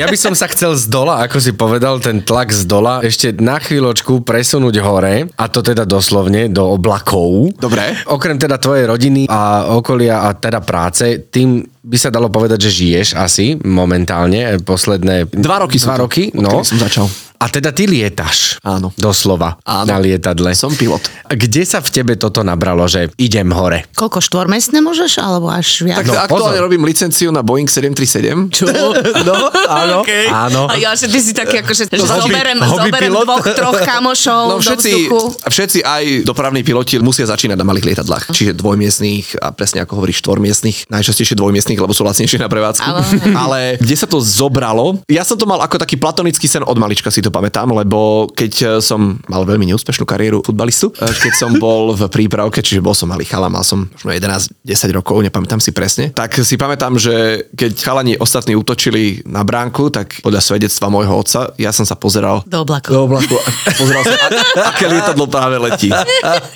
Ja by som sa chcel z dola, ako si povedal, ten tlak z dola ešte na chvíľočku presunúť hore, a to teda doslovne do oblakov. Dobre. Okrem teda tvojej rodiny a okolia a teda práce, tým by sa dalo povedať, že žiješ asi momentálne, posledné... Dva roky som Dva tu, roky, odkedy no. som začal. A teda ty lietaš. Áno. Doslova. Áno. Na lietadle. Som pilot. Kde sa v tebe toto nabralo, že idem hore? Koľko štvormestné môžeš, alebo až viac? Tak No, aktuálne pozor. robím licenciu na Boeing 737. Čo? [laughs] No, áno. Áno. A ja, že ty si taký ako, že hobby- zoberem, hobby zoberem pilot. dvoch, troch kamošov No do všetci, vzduchu. všetci aj dopravní piloti musia začínať na malých lietadlách. Čiže dvojmiestných a presne ako hovoríš štvormiestných, najčastejšie dvojmiestných, lebo sú lacnejšie na prevádzku. Áno. [laughs] Ale kde sa to zobralo? Ja som to mal ako taký platonický sen od malička, si to pamätám, lebo keď eh, som mal veľmi neúspešnú kariéru futbalistu, eh, keď som [laughs] bol v prípravke, čiže bol som malý chala, mal som možno 11-10 rokov, nepamätám si presne, tak si pamätám, že keď chalani ostatní útočili na bránku, tak podľa svedectva môjho otca, ja som sa pozeral Do oblakov. do oblaku a [laughs] pozeral som, a- aké lietadlo práve letí.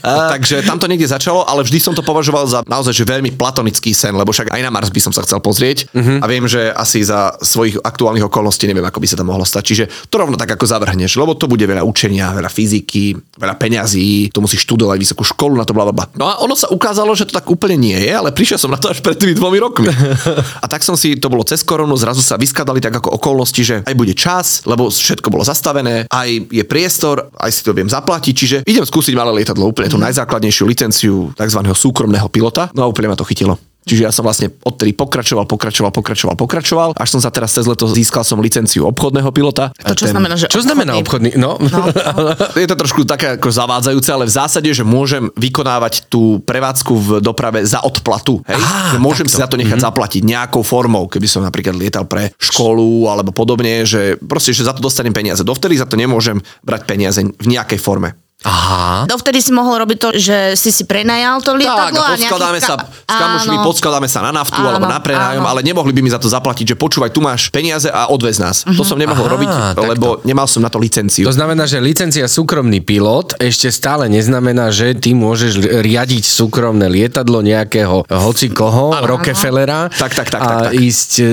Takže tam to niekde začalo, ale vždy som to považoval za naozaj že veľmi platonický sen, lebo však aj na Mars by som sa chcel pozrieť Mhm. a viem, že asi za svojich aktuálnych okolností neviem, ako by sa to mohlo stať. Čiže to rovno tak ako zavrhneš, lebo to bude veľa učenia, veľa fyziky, veľa peňazí, tu musíš študovať vysokú školu na to, bla, bla, bla. No a ono sa ukázalo, že to tak úplne nie je, ale prišiel som na to až pred tými dvomi rokmi. [laughs] A tak som si, to bolo cez koronu, zrazu sa vyskladali tak ako okolnosti, že aj bude čas, lebo všetko bolo zastavené, aj je priestor, aj si to viem zaplatiť, čiže idem skúsiť malé lietadlo, úplne tú najzákladnejšiu licenciu tzv. súkromného pilota. No a úplne ma to chytilo. Čiže ja som vlastne odtedy pokračoval, pokračoval, pokračoval, pokračoval, až som sa teraz cez leto získal som licenciu obchodného pilota. To čo Ten- znamená, že Čo znamená obchodný? No, [laughs] je to trošku také ako zavádzajúce, ale v zásade, že môžem vykonávať tú prevádzku v doprave za odplatu. Hej? Á, že môžem si za to nechať zaplatiť nejakou formou, keby som napríklad lietal pre školu alebo podobne, že proste, že za to dostanem peniaze. Dovtedy za to nemôžem brať peniaze v nejakej forme. Aha. Dovtedy si mohol robiť to, že si si prenajal to Tak, lietadlo a a nejaký podskladáme sa, ka- s kamošmi Áno. podskladáme sa na naftu Áno, alebo na prenájom, áno. ale nemohli by mi za to zaplatiť, že počúvaj, tu máš peniaze a odvez nás. Mhm. To som nemohol Aha, robiť, takto. lebo nemal som na to licenciu. To znamená, že licencia súkromný pilot ešte stále neznamená, že ty môžeš riadiť súkromné lietadlo nejakého hoci koho, Rockefellera Tak, tak, tak, a tak, tak. ísť e,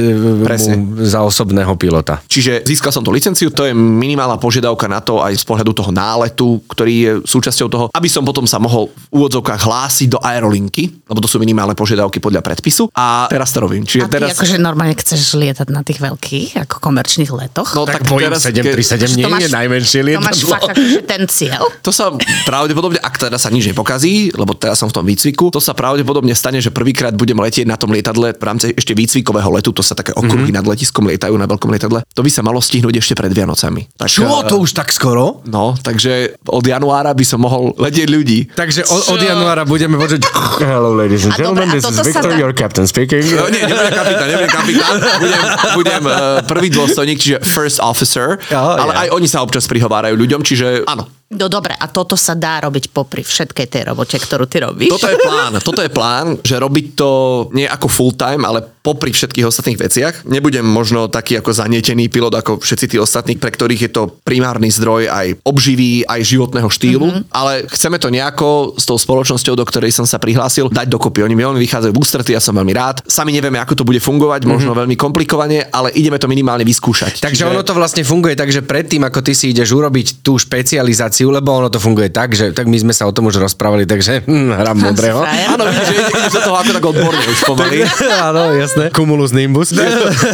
Presne. mu za osobného pilota. Čiže získal som tú licenciu, to je minimálna požiadavka na to aj z pohľadu toho náletu, ktorý je súčasťou toho, aby som potom sa mohol v úvodzovkách hlásiť do aerolinky, lebo to sú minimálne požiadavky podľa predpisu. A teraz to robím. Čiže A ty teraz... akože normálne chceš lietať na tých veľkých, ako komerčných letoch? No Tak, tak Boeing teraz, 737 nie máš- je najmenšie To máš lietadlo. fakt akože ten cieľ? To sa pravdepodobne, ak teda sa nič nepokazí, lebo teraz som v tom výcviku, to sa pravdepodobne stane, že prvýkrát budem letieť na tom lietadle v rámci ešte výcvikového letu, to sa také okruhy mm-hmm. nad letiskom lietajú na veľkom lietadle. To by sa malo stihnúť ešte pred Vianocami. Tak, Čo? eh, To už tak skoro? No, takže od januára by som mohol letieť ľudí. Takže od, od januára budeme počuť Hello ladies and gentlemen, a this is Victor, your captain speaking. No, nie, nebudem kapitán, nebudem kapitán, budem, budem uh, prvý dôstojník, čiže first officer, Oh, ale yeah. aj oni sa občas prihovárajú ľuďom, čiže áno, No dobre, a toto sa dá robiť popri všetkej tej robote, ktorú ty robíš? Toto je plán. Toto je plán, že robiť to nie ako full time, ale popri všetkých ostatných veciach. Nebudem možno taký ako zanietený pilot ako všetci tí ostatní, pre ktorých je to primárny zdroj aj obživý, aj životného štýlu, mm-hmm. ale chceme to nejako s tou spoločnosťou, do ktorej som sa prihlásil, dať dokopy. Oni mi veľmi vychádzajú v ústrety, ja som veľmi rád. Sami nevieme, ako to bude fungovať, možno mm-hmm. veľmi komplikovane, ale ideme to minimálne vyskúšať. Takže ono to vlastne funguje tak, že predtým, ako ty si ideš urobiť tú špecializáciu, lebo ono to funguje tak, že tak my sme sa o tom už rozprávali, takže hm, hrám modrého. Áno, vidíš, že ide- ideš do toho ako tak odborne už pomaly. [laughs] Áno, jasné. Cumulus nimbus.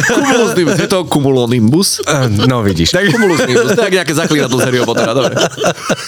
Cumulus nimbus, je to cumulonimbus? No vidíš. Tak, Cumulus nimbus, jak nejaké zaklínadlo z Harryho Pottera, dobre.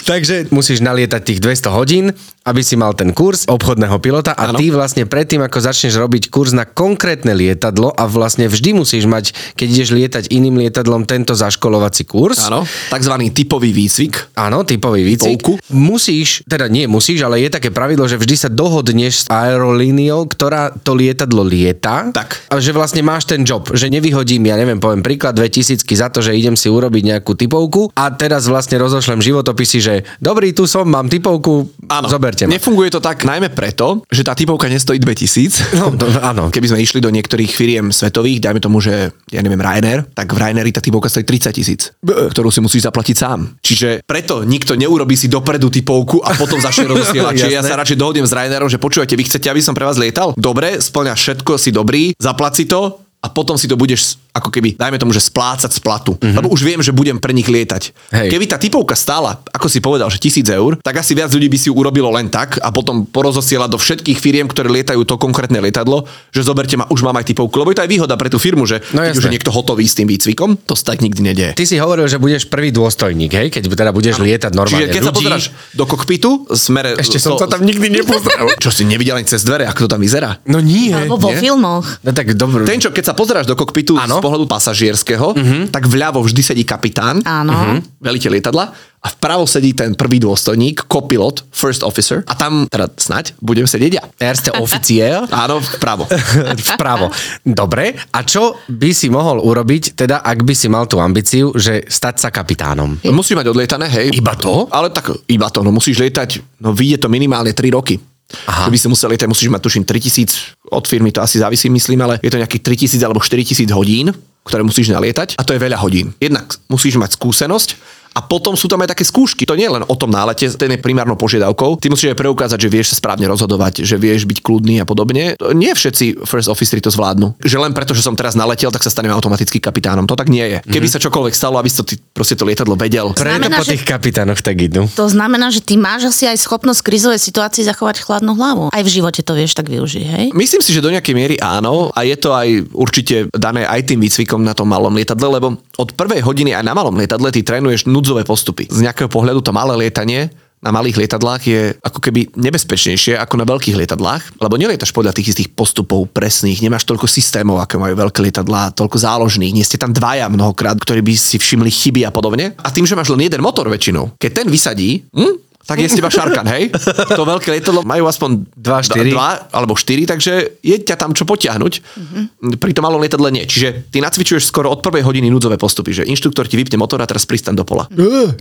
takže musíš nalietať tých 200 hodín, aby si mal ten kurz obchodného pilota a Áno. ty vlastne predtým, ako začneš robiť kurz na konkrétne lietadlo a vlastne vždy musíš mať, keď ideš lietať iným lietadlom, tento zaškolovací kurz. Áno, takzvaný typový výcvik. Áno, typový výcvik. Musíš, teda nie musíš, ale je také pravidlo, že vždy sa dohodneš s aerolíniou, ktorá to lietadlo lieta. Tak. A že vlastne máš ten job, že nevyhodím, ja neviem, poviem príklad 2000 za to, že idem si urobiť nejakú typovku a teraz vlastne rozošlem životopisy, že dobrý, tu som, mám typovku, Áno, zoberte ma. nefunguje to tak najmä preto, že tá typovka nestojí 2000. No, to, áno. Keby sme išli do niektorých firiem svetových, dajme tomu, že ja neviem, Ryanair, tak v Ryanairi tá typovka stojí 30 tisíc, ktorú si musíš zaplatiť sám. Čiže preto nikto neurobí si dopredu typovku a potom začne [laughs] rozosielať. Čiže ja sa radšej dohodnem s Ryanairom, že počúvate, vy chcete, aby som pre vás lietal? Dobre, splňa všetko, si dobrý, zaplať si to a potom si to budeš ako keby, dajme tomu, že splácať z platu. Mm-hmm. Lebo už viem, že budem pre nich lietať. Hej. Keby tá typovka stála, ako si povedal, že tisíc eur, tak asi viac ľudí by si ju urobilo len tak a potom porozosiela do všetkých firiem, ktoré lietajú to konkrétne lietadlo, že zoberte ma, už mám aj typovku. Lebo je to aj výhoda pre tú firmu, že No keď už je niekto hotový s tým výcvikom, to sa tak nikdy nedieje. Ty si hovoril, že budeš prvý dôstojník, hej? Keď teda budeš lietať normálne Čiže keď sa ľudí. pozeráš do kokpitu, smere... Ešte som to tam nikdy nepozrel. [laughs] Čo si nevidel ani cez dvere, ako to tam vyzerá? No nie. Alebo vo nie? filmoch. No tak dobro. Ten, čo keď sa pozeráš do kokpitu Áno. Z pohľadu pasažierského, tak vľavo vždy sedí kapitán, Áno. veliteľ lietadla a vpravo sedí ten prvý dôstojník, copilot, first officer a tam teda snať budem sedieť ja. Erste oficiál. [laughs] Áno, vpravo. [laughs] Vpravo. Dobre, a čo by si mohol urobiť, teda ak by si mal tú ambíciu, že stať sa kapitánom? Musíš mať odlietané, hej. Iba to? Ale tak, iba to, no musíš lietať, no vyjde to minimálne 3 roky. Aha. Keby si musel lietať, musíš mať tuším 3000, od firmy to asi závisí, myslím, ale je to nejakých 3000 alebo 4000 hodín, ktoré musíš nalietať a to je veľa hodín. Jednak musíš mať skúsenosť a potom sú tam aj také skúšky. To nie je len o tom nálete, ten je primárnou požiadavkou. Ty musíš aj preukázať, že vieš sa správne rozhodovať, že vieš byť kľudný a podobne. Nie všetci first officery to zvládnu. Že len preto, že som teraz naletel, tak sa stanem automaticky kapitánom. To tak nie je. Keby sa čokoľvek stalo, aby si to ty, proste to lietadlo vedel. Preto Znamená, po že- tých kapitánoch tak idú. To znamená, že ty máš asi aj schopnosť v krízovej situácii zachovať chladnú hlavu. Aj v živote to vieš tak využiť, hej? Myslím si, že do nejakej miery áno a je to aj určite dané aj tým výcvikom na tom malom lietadle, lebo od prvej hodiny aj na malom lietadle ty trénuješ núdzové postupy. Z nejakého pohľadu to malé lietanie na malých lietadlách je ako keby nebezpečnejšie ako na veľkých lietadlách, lebo nelietaš podľa tých istých postupov presných, nemáš toľko systémov, ako majú veľké lietadlá, toľko záložných, nie ste tam dvaja mnohokrát, ktorí by si všimli chyby a podobne. A tým, že máš len jeden motor väčšinou, keď ten vysadí, hm, tak je z teba šarkan, hej? [laughs] To veľké lietadlo majú aspoň Dva, štyri. dva alebo štyri, takže je ťa tam čo potiahnuť. Mm-hmm. Pri tom malom lietadle nie. Čiže ty nacvičuješ skoro od prvej hodiny núdzové postupy, že inštruktor ti vypne motor a teraz pristaň do pola.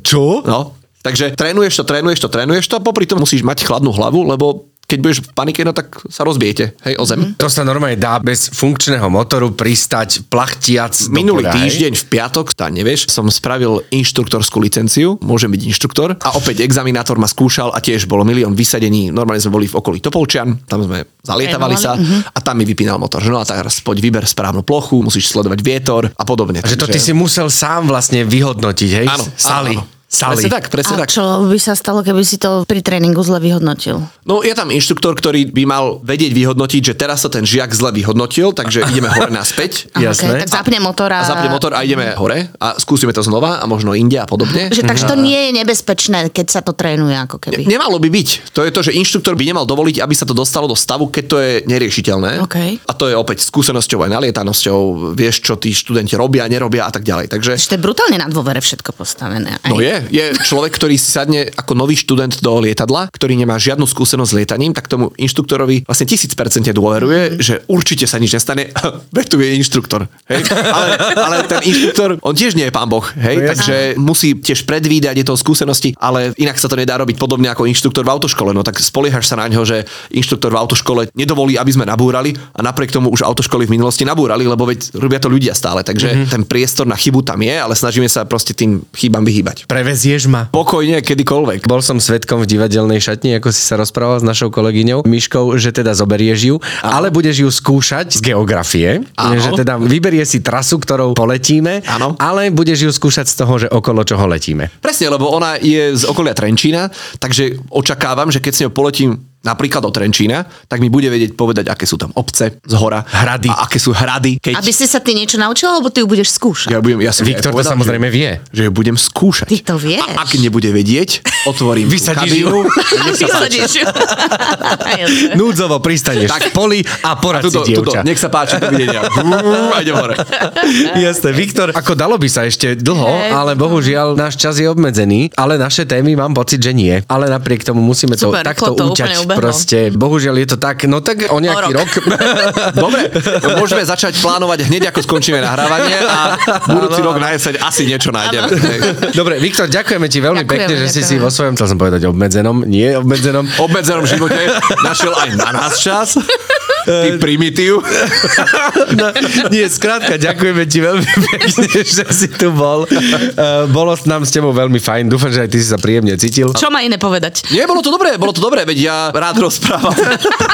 Čo? No, Takže trénuješ to, trénuješ to, trénuješ to a popri tom musíš mať chladnú hlavu, lebo keď budeš v panike, no tak sa rozbijete, hej, o zem. To sa normálne dá bez funkčného motoru pristať plachtiac Minulý hej? týždeň v piatok, tá nevieš, som spravil inštruktorskú licenciu, môžem byť inštruktor a opäť examinátor ma skúšal a tiež bolo milión vysadení, normálne sme boli v okolí Topolčian, tam sme zalietavali sa Trénovali, a tam mi vypínal motor. No a teraz poď vyber správnu plochu, musíš sledovať vietor a podobne. Že to ty si musel sám vlastne vyhodnotiť, hej? Áno, Sali. áno, Presne tak, presne A tak. čo by sa stalo, keby si to pri tréningu zle vyhodnotil? No je tam inštruktor, ktorý by mal vedieť vyhodnotiť, že teraz sa ten žiak zle vyhodnotil, takže ideme hore naspäť. [laughs] Jasné. okej, tak zapne motor a... A zapne motor a ideme hore a skúsime to znova a možno inde a podobne. Že, takže to nie je nebezpečné, keď sa to trénuje ako keby. Nemalo by byť. To je to, že inštruktor by nemal dovoliť, aby sa to dostalo do stavu, keď to je neriešiteľné. OK. A to je opäť skúsenosťou aj nalietanosťou, vieš, čo tí študenti robia, nerobia a tak ďalej. Takže je brutálne na dôvere všetko postavené. Aj. No je, je človek, ktorý si sadne ako nový študent do lietadla, ktorý nemá žiadnu skúsenosť s lietaním, tak tomu inštruktorovi vlastne tisíc percente dôveruje, že určite sa nič nestane, [laughs] veď tu je inštruktor. Hej? Ale, ale ten inštruktor, on tiež nie je pán Boh, hej? No takže musí tiež predvídať, je to skúsenosti, ale inak sa to nedá robiť podobne ako inštruktor v autoškole. No tak spoliehaš sa na ňo, že inštruktor v autoškole nedovolí, aby sme nabúrali a napriek tomu už autoškoly v minulosti nabúrali, lebo veď robia to ľudia stále. Takže mm-hmm. ten priestor na chybu tam je, ale snažíme sa proste tým chybám vyhýbať. Prevezieš ma. Pokojne, kedykoľvek. Bol som svetkom v divadelnej šatni, ako si sa rozprával s našou kolegyňou Myškou, že teda zoberieš ju, ale budeš ju skúšať z geografie, Áno. že teda vyberie si trasu, ktorou poletíme, Áno. ale budeš ju skúšať z toho, že okolo čoho letíme. Presne, lebo ona je z okolia Trenčína, takže očakávam, že keď s ňou poletím napríklad do Trenčína, tak mi bude vedieť povedať, aké sú tam obce z hora. Hrady. A aké sú hrady. Keď Aby si sa ty niečo naučil, alebo ty ju budeš skúšať? ja, budem, ja som Viktor to samozrejme že, vie. Že ju budem skúšať. Ty to vieš. A ak nebude vedieť, otvorím kabínu. Vysadíš ju. [laughs] [laughs] Núdzovo pristaneš tak. v poli a porad Tuto, si tuto, dievča. nech sa páči, dovidenia. Brrr, A idem hore. Jasné, Viktor, ako dalo by sa ešte dlho, ale bohužiaľ náš čas je obmedzený, ale naše témy mám pocit, že nie. Ale napriek tomu musíme to Super, takto to uťať. Ubehlo. Proste, bohužiaľ je to tak, no tak o nejaký O rok. rok. [laughs] Dobre, môžeme začať plánovať hneď, ako skončíme nahrávanie a budúci rok na jeseň asi niečo nájdeme. Dobre, Viktor, ďakujeme ti veľmi Ďakujeme, pekne, že si si ďakujeme. vo svojom, chcel som povedať obmedzenom, nie obmedzenom, obmedzenom živote našiel aj na nás čas. Ty primitív. [laughs] No, nie, skrátka, ďakujeme ti veľmi pekne, [laughs] že si tu bol. Uh, bolo nám s tebou veľmi fajn. Dúfam, že aj ty si sa príjemne cítil. Čo má iné povedať? Nie, bolo to dobré, bolo to dobré, veď ja rád rozprávam.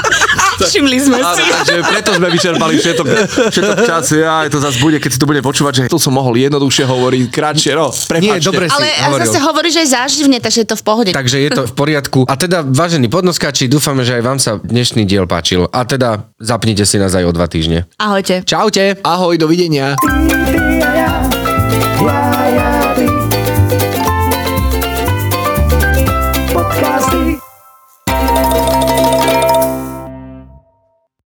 [laughs] Všimli sme si. takže preto sme vyčerpali všetok, všetok čas. Ja, to zase bude, keď si to bude počúvať, že tu som mohol jednoduchšie hovoriť, kratšie, no, prepáčte. Nie, dobre si Ale hovoril. zase hovoríš aj záživne, takže je to v pohode. Takže je to v poriadku. A teda, vážení podnoskači, dúfame, že aj vám sa dnešný diel páčil. A teda, zapnite si nás aj o dva týždne. Ahojte. Čaute. Ahoj, dovidenia. Ja, ja,